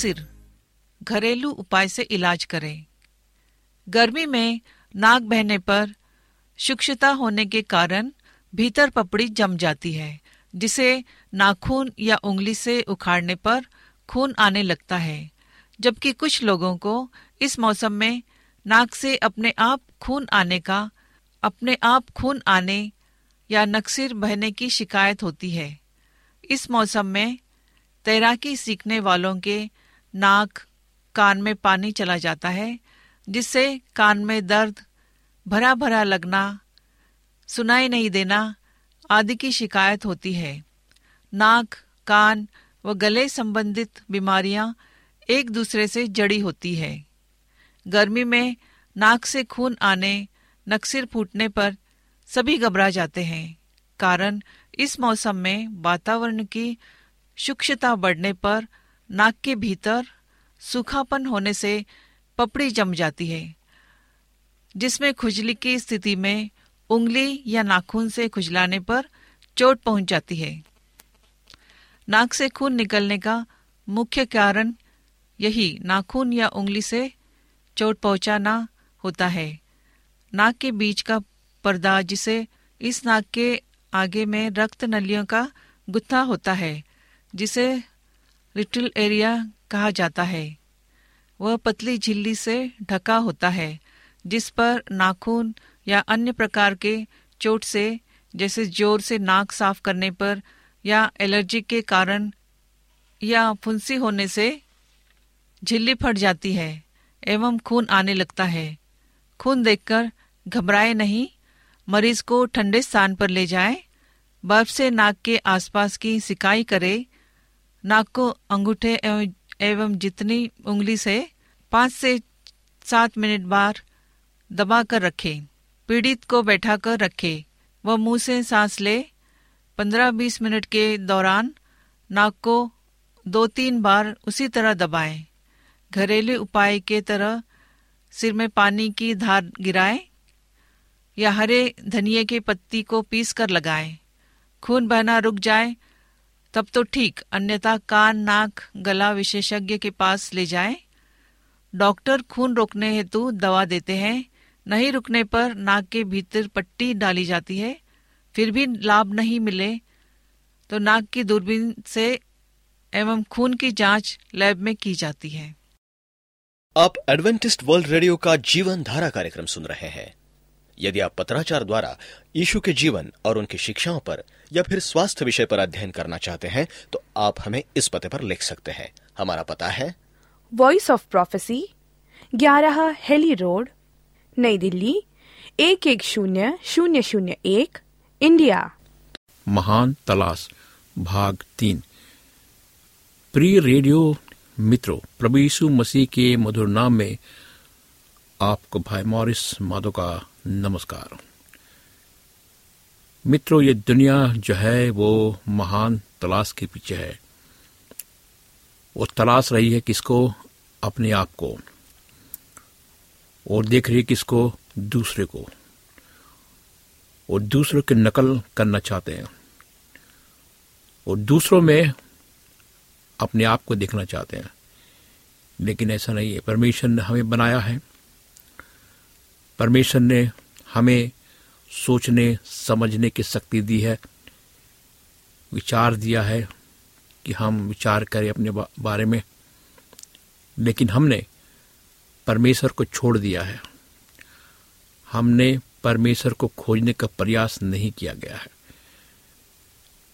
नक्सिर घरेलू उपाय से इलाज करें। गर्मी में नाक बहने पर शुक्षता होने के कारण भीतर पपड़ी जम जाती है, जिसे नाखून या उंगली से उखाड़ने पर खून आने लगता है, जबकि कुछ लोगों को इस मौसम में नाक से अपने आप खून आने का, अपने आप खून आने या नक्सिर बहने की शिकायत होती है। इस मौसम में तैराकी सीखने वालों के नाक कान में पानी चला जाता है, जिससे कान में दर्द, भरा भरा लगना, सुनाई नहीं देना आदि की शिकायत होती है। नाक, कान व गले संबंधित बीमारियाँ एक दूसरे से जड़ी होती है। गर्मी में नाक से खून आने, नक्सिर फूटने पर सभी घबरा जाते हैं, कारण इस मौसम में वातावरण की शुक्षता बढ़ने पर नाक के भीतर सूखापन होने से पपड़ी जम जाती है, जिसमें खुजली की स्थिति में उंगली या नाखून से खुजलाने पर चोट पहुँच जाती है। नाक से खून निकलने का मुख्य कारण यही नाखून या उंगली से चोट पहुंचाना होता है। नाक के बीच का पर्दा जिसे इस नाक के आगे में रक्त नलियों का गुत्था होता है, जिसे लिटिल एरिया कहा जाता है। वह पतली झिल्ली से ढका होता है, जिस पर नाखून या अन्य प्रकार के चोट से, जैसे ज़ोर से नाक साफ़ करने पर या एलर्जी के कारण या फुंसी होने से झिल्ली फट जाती है एवं खून आने लगता है। खून देखकर घबराए नहीं, मरीज़ को ठंडे स्थान पर ले जाए, बर्फ़ से नाक के आसपास की सिकाई करे नाक को अंगूठे एवं, जितनी उंगली से पाँच से सात मिनट बार दबा कर रखे पीड़ित को बैठा कर रखे वह मुँह से सांस ले पंद्रह बीस मिनट के दौरान नाक को दो तीन बार उसी तरह दबाएँ। घरेलू उपाय के तरह सिर में पानी की धार गिराएँ या हरे धनिए के पत्ती को पीस कर लगाएँ। खून बहना रुक जाए तब तो ठीक, अन्यथा कान, नाक, गला विशेषज्ञ के पास ले जाएँ। डॉक्टर खून रोकने हेतु दवा देते हैं, नहीं रुकने पर नाक के भीतर पट्टी डाली जाती है, फिर भी लाभ नहीं मिले। तो नाक की दूरबीन से एवं खून की जाँच लैब में की जाती है। आप एडवेंटिस्ट वर्ल्ड रेडियो का जीवन धारा कार्यक्रम सुन रहे हैं। यदि आप पत्राचार द्वारा यीशु के जीवन और उनकी शिक्षाओं पर या फिर स्वास्थ्य विषय पर अध्ययन करना चाहते हैं तो आप हमें इस पते पर लिख सकते हैं। हमारा पता है। वॉइस ऑफ़ प्रोफेसी ग्यारह हेली रोड नई दिल्ली एक एक शून्य शून्य शून्य एक इंडिया। महान तलाश भाग तीन। प्रिय रेडियो मित्रों प्रभु यीशु मसीह के मधुर नाम में आपको भाई मॉरिस माधो का नमस्कार। मित्रों, ये दुनिया जो है, वो महान तलाश के पीछे है। वो तलाश रही है किसको? अपने आप को। और देख रही है किसको? दूसरे को। और दूसरों की नकल करना चाहते हैं। और दूसरों में अपने आप को देखना चाहते हैं। लेकिन ऐसा नहीं है। परमेश्वर ने हमें बनाया है। परमेश्वर ने हमें सोचने, समझने की शक्ति दी है, विचार दिया है कि हम विचार करें अपने बारे में। लेकिन हमने परमेश्वर को छोड़ दिया है। हमने परमेश्वर को खोजने का प्रयास नहीं किया गया है।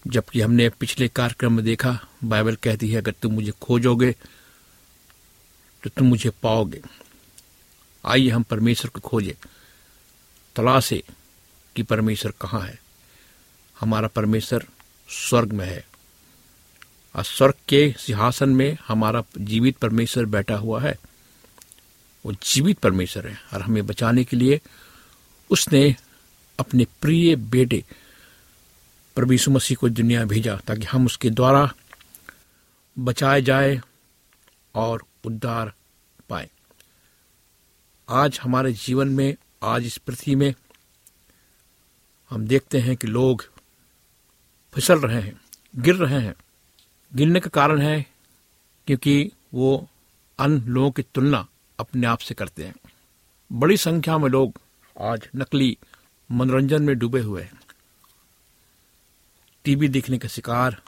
जबकि हमने पिछले कार्यक्रम में देखा, बाइबल कहती है, अगर तुम मुझे खोजोगे तो तुम मुझे पाओगे। आइए हम परमेश्वर को खोजे। तलाशे कि परमेश्वर कहाँ है। हमारा परमेश्वर स्वर्ग में है। और स्वर्ग के सिंहासन में हमारा जीवित परमेश्वर बैठा हुआ है। वो जीवित परमेश्वर है और हमें बचाने के लिए उसने अपने प्रिय बेटे प्रभु यीशु मसीह को दुनिया भेजा ताकि हम उसके द्वारा बचाए जाए और उद्धार पाए। आज हमारे जीवन में, आज इस पृथ्वी में हम देखते हैं कि लोग फिसल रहे हैं, गिर रहे हैं। गिरने का कारण है क्योंकि वो अन्य लोगों की तुलना अपने आप से करते हैं। बड़ी संख्या में लोग आज नकली मनोरंजन में डूबे हुए हैं। टीवी देखने का शिकार,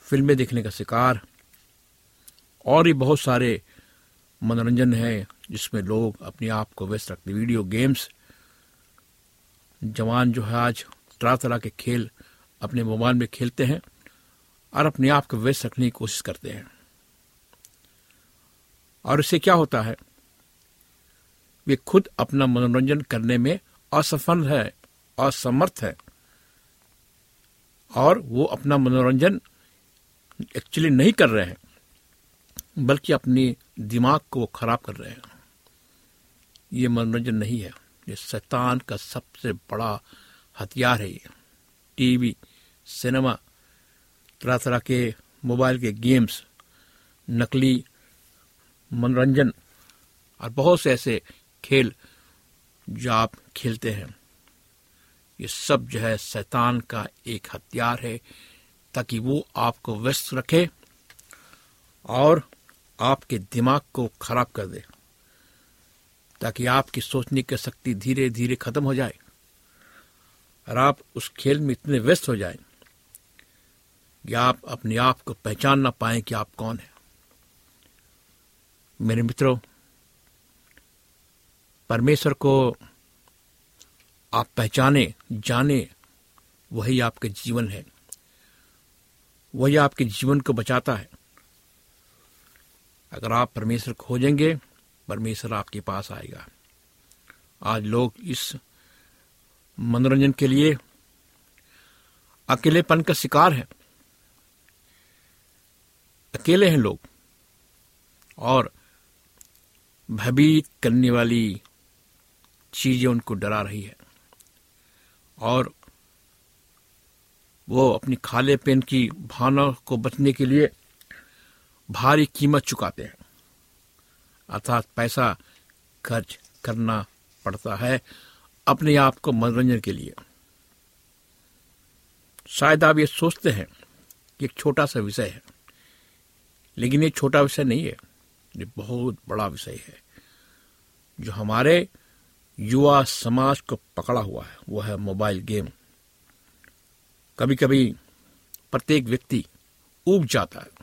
फ़िल्में देखने का शिकार, और भी बहुत सारे मनोरंजन है, जिसमें लोग अपने आप को व्यस्त रखते वीडियो गेम्स जवान जो है आज तरह तरह के खेल अपने मोबाइल में खेलते हैं और अपने आप को व्यस्त रखने की कोशिश करते हैं। और इससे क्या होता है? वे खुद अपना मनोरंजन करने में असफल है, असमर्थ है। और वो अपना मनोरंजन एक्चुअली नहीं कर रहे हैं, बल्कि अपनी दिमाग को खराब कर रहे हैं। ये मनोरंजन नहीं है। ये शैतान का सबसे बड़ा हथियार है ये। टीवी, सिनेमा तरह तरह के मोबाइल के गेम्स, नकली मनोरंजन और बहुत से ऐसे खेल जो आप खेलते हैं। ये सब जो है शैतान का एक हथियार है ताकि वो आपको व्यस्त रखे और आपके दिमाग को खराब कर दे, ताकि आपकी सोचने की शक्ति धीरे धीरे खत्म हो जाए और आप उस खेल में इतने व्यस्त हो जाएँ कि आप अपने आप को पहचान ना पाए कि आप कौन हैं। मेरे मित्रों, परमेश्वर को आप पहचाने, जाने, वही आपके जीवन है। वही आपके जीवन को बचाता है। अगर आप परमेश्वर खोजेंगे, परमेश्वर आपके पास आएगा। आज लोग इस मनोरंजन के लिए अकेलेपन का शिकार है। अकेले हैं लोग। और भयभीत करने वाली चीज़ें उनको डरा रही है। और वो अपनी खाले पेन की भावना को बचने के लिए भारी कीमत चुकाते हैं। अर्थात पैसा खर्च करना पड़ता है अपने आप को मनोरंजन के लिए। शायद आप ये सोचते हैं कि एक छोटा सा विषय है, लेकिन ये छोटा विषय नहीं है, ये बहुत बड़ा विषय है, जो हमारे युवा समाज को पकड़ा हुआ है, वो है मोबाइल गेम। कभी कभी प्रत्येक व्यक्ति उब जाता है।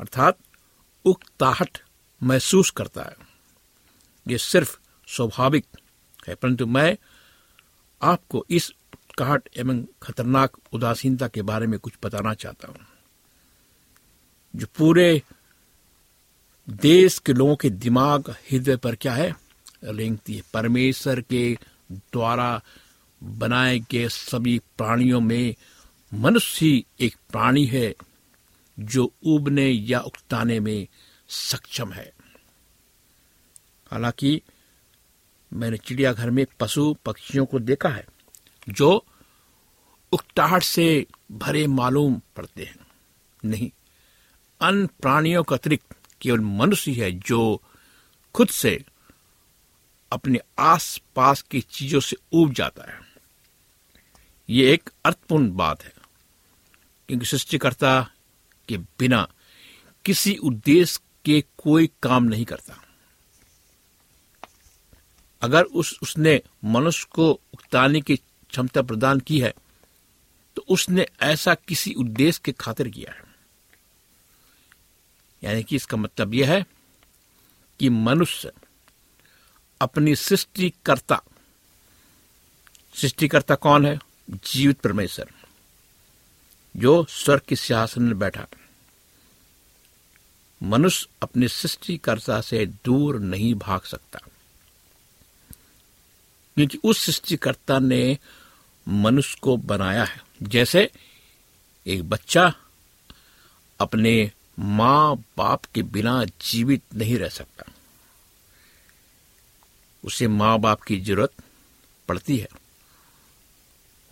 अर्थात उकताहट महसूस करता है। ये सिर्फ़ स्वाभाविक है, परंतु मैं आपको इस कहट एवं खतरनाक उदासीनता के बारे में कुछ बताना चाहता हूँ। जो पूरे देश के लोगों के दिमाग, हृदय पर क्या है? रेंगती है। परमेश्वर के द्वारा बनाए गए सभी प्राणियों में मनुष्य ही एक प्राणी है। जो उबने या उकताने में सक्षम है। हालाँकि मैंने चिड़ियाघर में पशु पक्षियों को देखा है, जो उकताहट से भरे मालूम पड़ते हैं। नहीं, अन्य प्राणियों का अतिरिक्त केवल मनुष्य है जो खुद से अपने आस पास की चीज़ों से उब जाता है। ये एक अर्थपूर्ण बात है, क्योंकि सृष्टिकर्ता के बिना किसी उद्देश्य के कोई काम नहीं करता। अगर उस, उसने मनुष्य को उकताने की क्षमता प्रदान की है तो उसने ऐसा किसी उद्देश्य के खातिर किया है। यानी कि इसका मतलब यह है कि मनुष्य अपनी सृष्टिकर्ता सृष्टिकर्ता कौन है? जीवित परमेश्वर, जो स्वर्ग के सिंहासन में बैठा मनुष्य अपने सृष्टिकर्ता से दूर नहीं भाग सकता। क्योंकि उस सृष्टिकर्ता ने मनुष्य को बनाया है। जैसे एक बच्चा अपने माँ बाप के बिना जीवित नहीं रह सकता। उसे माँ बाप की ज़रूरत पड़ती है।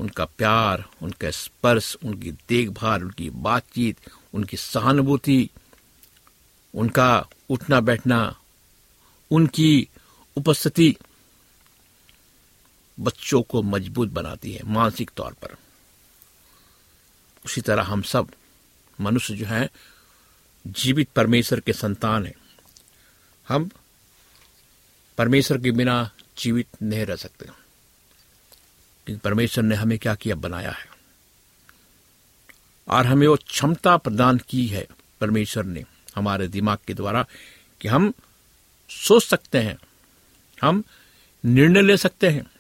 उनका प्यार, उनका स्पर्श, उनकी देखभाल, उनकी बातचीत, उनकी सहानुभूति उनका उठना बैठना, उनकी उपस्थिति बच्चों को मज़बूत बनाती है मानसिक तौर पर। उसी तरह हम सब मनुष्य जो है, जीवित परमेश्वर के संतान हैं। हम परमेश्वर के बिना जीवित नहीं रह सकते। परमेश्वर ने हमें क्या किया? बनाया है। और हमें वो क्षमता प्रदान की है परमेश्वर ने। हमारे दिमाग के द्वारा कि हम सोच सकते हैं, हम निर्णय ले सकते हैं।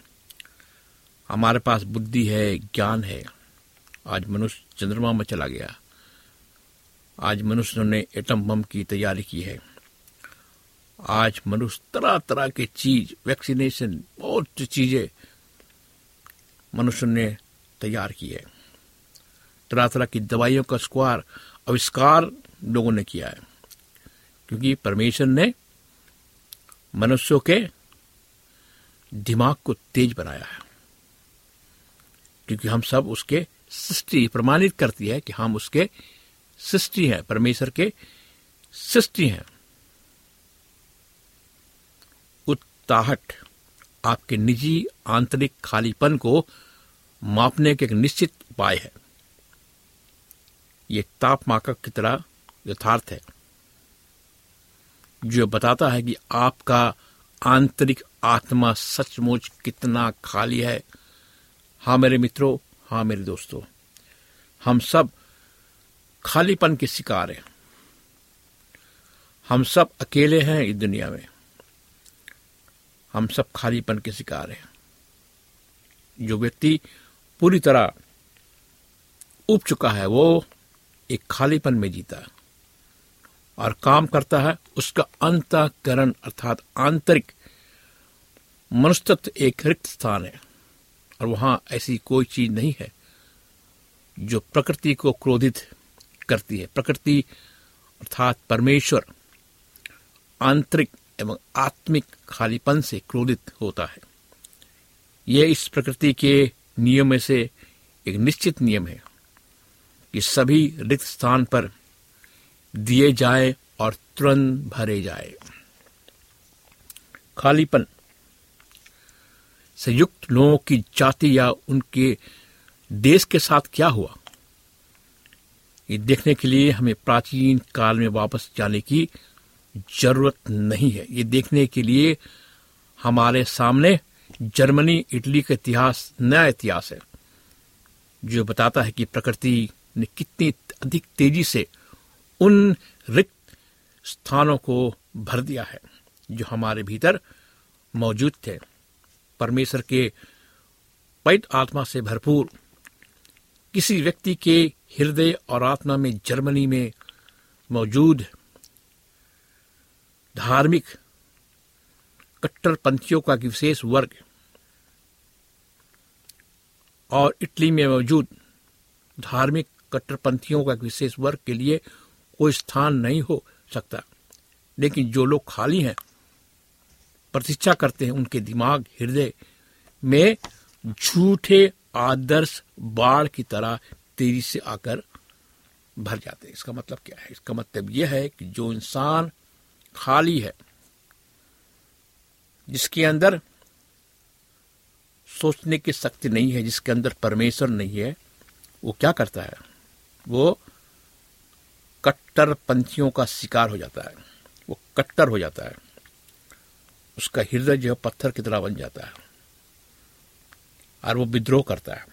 हमारे पास बुद्धि है, ज्ञान है। आज मनुष्य चंद्रमा में चला गया। आज मनुष्य ने एटम बम की तैयारी की है। आज मनुष्य तरह तरह के चीज़, वैक्सीनेशन, बहुत चीज़ें मनुष्य ने तैयार की है। तरह तरह की दवाइयों का स्क्वार आविष्कार लोगों ने किया है। क्योंकि परमेश्वर ने मनुष्यों के दिमाग को तेज बनाया है। क्योंकि हम सब उसके सृष्टि प्रमाणित करती है कि हम उसके सृष्टि हैं, परमेश्वर के सृष्टि हैं। उत्ताहट आपके निजी आंतरिक खालीपन को मापने के एक निश्चित उपाय है। ये तापमाकक की तरह यथार्थ है। जो बताता है कि आपका आंतरिक आत्मा सचमुच कितना खाली है। हाँ मेरे मित्रों हाँ मेरे दोस्तों, हम सब खालीपन के शिकार हैं। हम सब अकेले हैं इस दुनिया में। हम सब खालीपन के शिकार हैं। जो व्यक्ति पूरी तरह उब चुका है, वो एक खालीपन में जीता है। और काम करता है, उसका अंतकरण अर्थात आंतरिक मनुष्यत्व एक रिक्त स्थान है, और वहाँ ऐसी कोई चीज़ नहीं है जो प्रकृति को क्रोधित करती है। प्रकृति अर्थात परमेश्वर आंतरिक एवं आत्मिक खालीपन से क्रोधित होता है। यह इस प्रकृति के नियम में से एक निश्चित नियम है कि सभी रिक्त स्थान पर दिए जाए और तुरंत भरे जाए। खालीपन। संयुक्त लोगों की जाति या उनके देश के साथ क्या हुआ? ये देखने के लिए हमें प्राचीन काल में वापस जाने की ज़रूरत नहीं है। ये देखने के लिए हमारे सामने जर्मनी, इटली का इतिहास, नया इतिहास है, जो बताता है कि प्रकृति ने कितनी अधिक तेज़ी से उन रिक्त स्थानों को भर दिया है, जो हमारे भीतर मौजूद थे। परमेश्वर के पैत आत्मा से भरपूर किसी व्यक्ति के हृदय और आत्मा में जर्मनी में मौजूद धार्मिक कट्टरपंथियों का विशेष वर्ग और इटली में मौजूद धार्मिक कट्टरपंथियों का विशेष वर्ग के लिए कोई स्थान नहीं हो सकता। लेकिन जो लोग खाली हैं प्रतीक्षा करते हैं, उनके दिमाग, हृदय में झूठे आदर्श बाढ़ की तरह तेज़ी से आकर भर जाते हैं। इसका मतलब क्या है? इसका मतलब यह है कि जो इंसान खाली है, जिसके अंदर सोचने की शक्ति नहीं है, जिसके अंदर परमेश्वर नहीं है, वो क्या करता है? वो कट्टर पंथियों का शिकार हो जाता है। वो कट्टर हो जाता है। उसका हृदय जो है पत्थर की तरह बन जाता है। और वो विद्रोह करता है।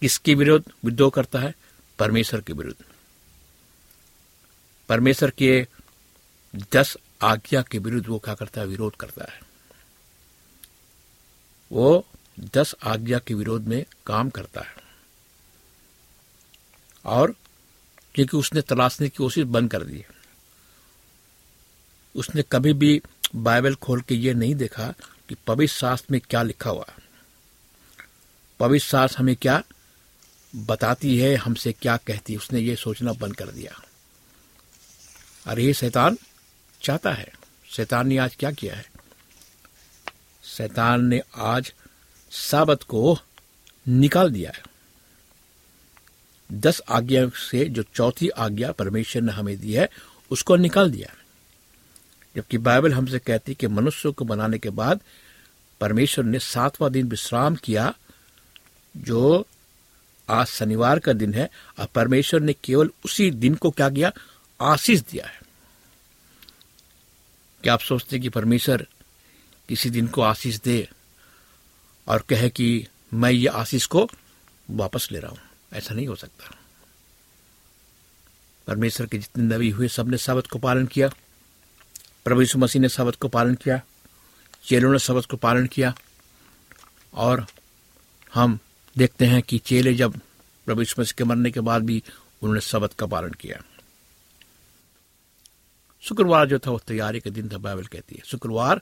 किसके विरोध विद्रोह करता है? परमेश्वर के विरुद्ध। परमेश्वर के दस आज्ञा के विरुद्ध वो क्या करता है? विरोध करता है। वो दस आज्ञा के विरोध में काम करता है। और क्योंकि उसने तलाशने की कोशिश बंद कर दी उसने कभी भी बाइबल खोल के ये नहीं देखा कि पवित्र शास्त्र में क्या लिखा हुआ पवित्र शास्त्र हमें क्या बताती है, हमसे क्या कहती है, उसने ये सोचना बंद कर दिया। अरे ये शैतान चाहता है। शैतान ने आज क्या किया है? शैतान ने आज साबत को निकाल दिया है। दस आज्ञा से जो चौथी आज्ञा परमेश्वर ने हमें दी है, उसको निकाल दिया जबकि बाइबल हमसे कहती कि मनुष्य को बनाने के बाद परमेश्वर ने सातवां दिन विश्राम किया, जो आज शनिवार का दिन है, और परमेश्वर ने केवल उसी दिन को क्या किया? आशीष दिया है। क्या आप सोचते कि परमेश्वर किसी दिन को आशीष दे और कहे कि मैं ये आशीष को वापस ले रहा हूँ? ऐसा नहीं हो सकता। परमेश्वर के जितने नबी हुए, सबने शब्द को पालन किया। प्रभु यीशु मसीह ने शब्द को पालन किया, चेलों ने शब्द को पालन किया, और हम देखते हैं कि चेले जब प्रभु यीशु मसीह के मरने के बाद भी उन्होंने शब्द का पालन किया। शुक्रवार जो था, वो तैयारी का दिन था, बाइबल कहती है। शुक्रवार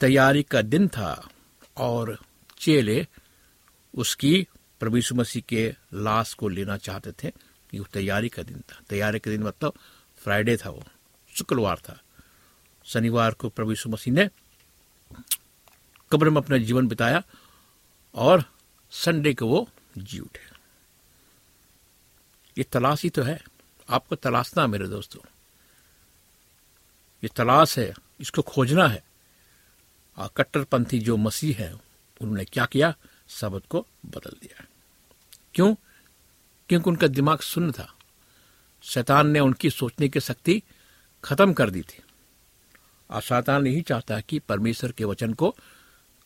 तैयारी का दिन था, और चेले उसकी प्रभु यीशु मसीह के लाश को लेना चाहते थे, कि वो तैयारी का दिन था। तैयारी का दिन मतलब फ्राइडे था वो, शुक्रवार था। शनिवार को प्रभु यीशु मसीह ने कब्र में अपना जीवन बिताया और संडे को वो जी उठे। ये तलाश ही तो है। आपको तलाशना मेरे दोस्तों। ये तलाश है, इसको खोजना है। कट्टरपंथी जो मसीह है, उन्होंने क्या किया? शब्द को बदल दिया। क्यों? क्योंकि उनका दिमाग सुन्न था। शैतान ने उनकी सोचने की शक्ति खत्म कर दी थी। और शैतान यही चाहता कि परमेश्वर के वचन को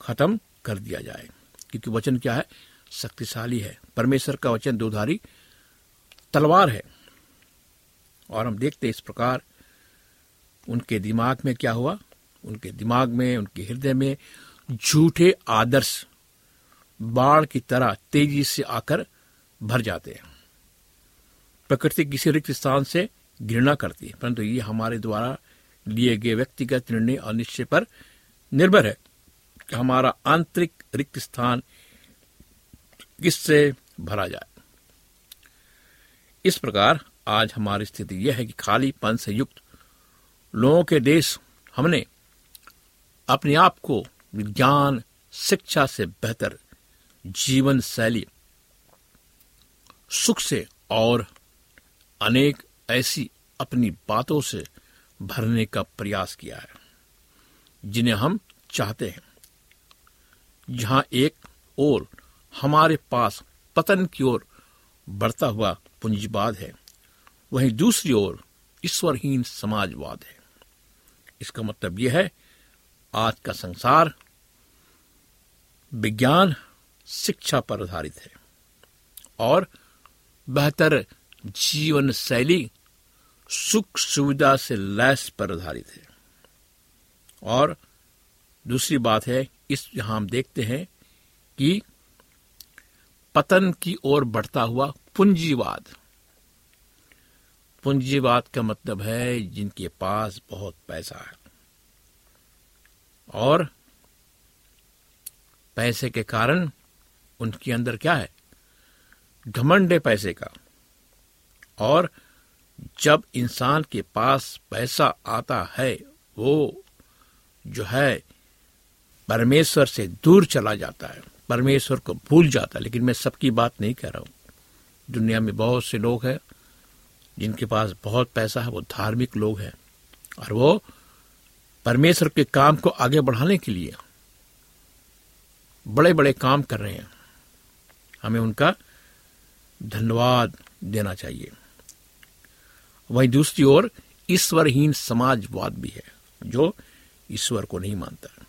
खत्म कर दिया जाए, क्योंकि वचन क्या है? शक्तिशाली है। परमेश्वर का वचन दोधारी तलवार है। और हम देखते इस प्रकार उनके दिमाग में क्या हुआ? उनके दिमाग में, उनके हृदय में झूठे आदर्श बाढ़ की तरह तेज़ी से आकर भर जाते हैं। प्रकृति किसी रिक्त स्थान से घृणा करती है, परंतु ये हमारे द्वारा लिए गए व्यक्तिगत निर्णय और निश्चय पर निर्भर है कि हमारा आंतरिक रिक्त स्थान किससे भरा जाए। इस प्रकार आज हमारी स्थिति यह है कि खाली पन से युक्त लोगों के देश हमने अपने आप को विज्ञान, शिक्षा से बेहतर जीवन शैली सुख से और अनेक ऐसी अपनी बातों से भरने का प्रयास किया है, जिन्हें हम चाहते हैं। जहाँ एक और हमारे पास पतन की ओर बढ़ता हुआ पूंजीवाद है, वहीं दूसरी ओर ईश्वरहीन समाजवाद है। इसका मतलब यह है, आज का संसार, विज्ञान शिक्षा पर आधारित है। और बेहतर जीवन शैली सुख सुविधा से लैस पर आधारित है। और दूसरी बात है, इस यहाँ हम देखते हैं कि पतन की ओर बढ़ता हुआ पूंजीवाद। पूंजीवाद का मतलब है जिनके पास बहुत पैसा है। और पैसे के कारण उनके अंदर क्या है? घमंड है पैसे का। और जब इंसान के पास पैसा आता है, वो जो है, परमेश्वर से दूर चला जाता है। परमेश्वर को भूल जाता है। लेकिन मैं सबकी बात नहीं कह रहा हूँ। दुनिया में बहुत से लोग हैं, जिनके पास बहुत पैसा है, वो धार्मिक लोग हैं। और वो परमेश्वर के काम को आगे बढ़ाने के लिए बड़े बड़े काम कर रहे हैं। हमें उनका धन्यवाद देना चाहिए। वहीं दूसरी ओर ईश्वरहीन समाजवाद भी है, जो ईश्वर को नहीं मानता।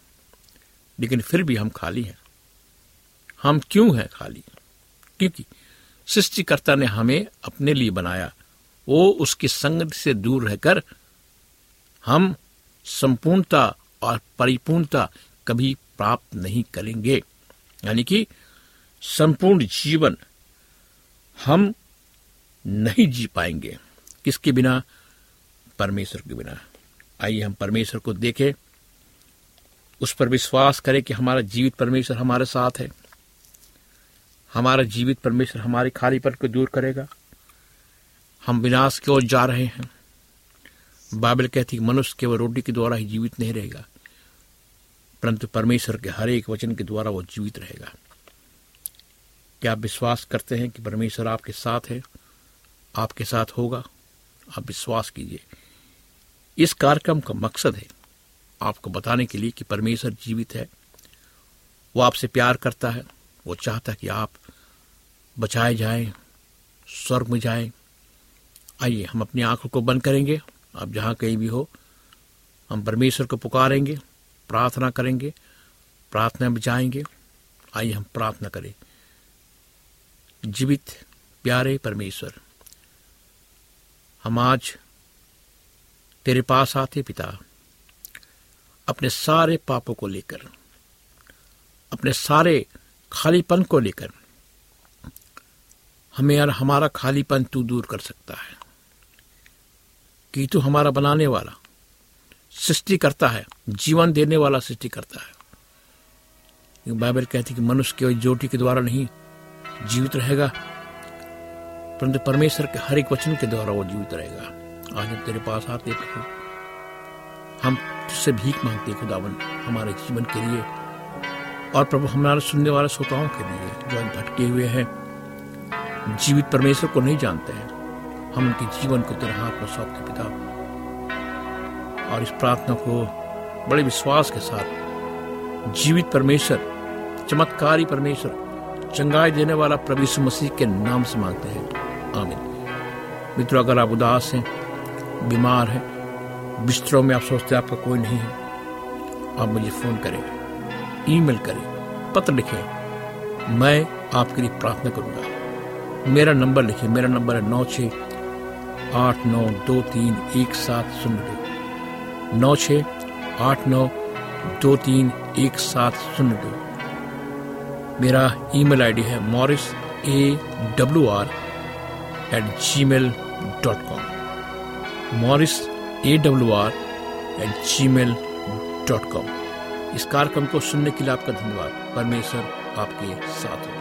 लेकिन फिर भी हम खाली हैं। हम क्यों हैं खाली? क्योंकि सृष्टिकर्ता ने हमें अपने लिए बनाया। वो उसकी संगत से दूर रहकर हम संपूर्णता और परिपूर्णता कभी प्राप्त नहीं करेंगे। यानी कि संपूर्ण जीवन हम नहीं जी पाएँगे। किसके बिना? परमेश्वर के बिना। आइए हम परमेश्वर को देखें। उस पर विश्वास करें कि हमारा जीवित परमेश्वर हमारे साथ है। हमारा जीवित परमेश्वर हमारे खालीपन को दूर करेगा। हम विनाश की ओर जा रहे हैं। बाइबल कहती है मनुष्य केवल रोटी के द्वारा ही जीवित नहीं रहेगा, परंतु परमेश्वर के हर एक वचन के द्वारा वो जीवित रहेगा। क्या आप विश्वास करते हैं कि परमेश्वर आपके साथ है, आपके साथ होगा। आप विश्वास कीजिए। इस कार्यक्रम का मकसद है आपको बताने के लिए कि परमेश्वर जीवित है। वो आपसे प्यार करता है। वो चाहता है कि आप बचाए जाए, स्वर्ग में जाए। आइए, हम अपनी आँखों को बंद करेंगे। आप जहाँ कहीं भी हो, हम परमेश्वर को पुकारेंगे, प्रार्थना करेंगे, प्रार्थना में जाएँगे। आइए, हम प्रार्थना करें। जीवित, प्यारे परमेश्वर, हम आज तेरे पास आते पिता, अपने सारे पापों को लेकर, अपने सारे खालीपन को लेकर, हमें यार हमारा खालीपन तू दूर कर सकता है, कि तू हमारा बनाने वाला, सृष्टि करता है, जीवन देने वाला सृष्टि करता है। बाइबल कहती कि मनुष्य केवल ज्योति के द्वारा नहीं जीवित रहेगा। परंतु परमेश्वर के हर एक वचन के द्वारा वो जीवित रहेगा। आज हम तेरे पास आते प्रभु। हम तुझसे भीख मांगते खुदावन, हमारे जीवन के लिए। और प्रभु, हमारे सुनने वाले श्रोताओं के लिए जो आज भटके हुए हैं, जीवित परमेश्वर को नहीं जानते हैं, हम उनके जीवन को तेरे हाथ में सौंपते पिता। और इस प्रार्थना को बड़े विश्वास के साथ, जीवित परमेश्वर, चमत्कारी परमेश्वर चंगाई देने वाला प्रभु मसीह के नाम से मांगते हैं। आमीन। मित्रों, अगर आप उदास हैं, बीमार हैं, बिस्तरों में आप सोचते हैं, आपका कोई नहीं है, आप मुझे फ़ोन करें, ईमेल करें, पत्र लिखें। मैं आपके लिए प्रार्थना करूँगा। मेरा नंबर लिखिए मेरा नंबर है नौ छ आठ नौ दो तीन एक सात शून्य दो। नौ छ आठ नौ दो तीन एक सात शून्य दो। मेरा ईमेल आईडी है Morris A W R at Gmail dot com. Morris A W R at Gmail dot com. इस कार्यक्रम को सुनने के लिए आपका धन्यवाद। परमेश्वर आपके साथ हो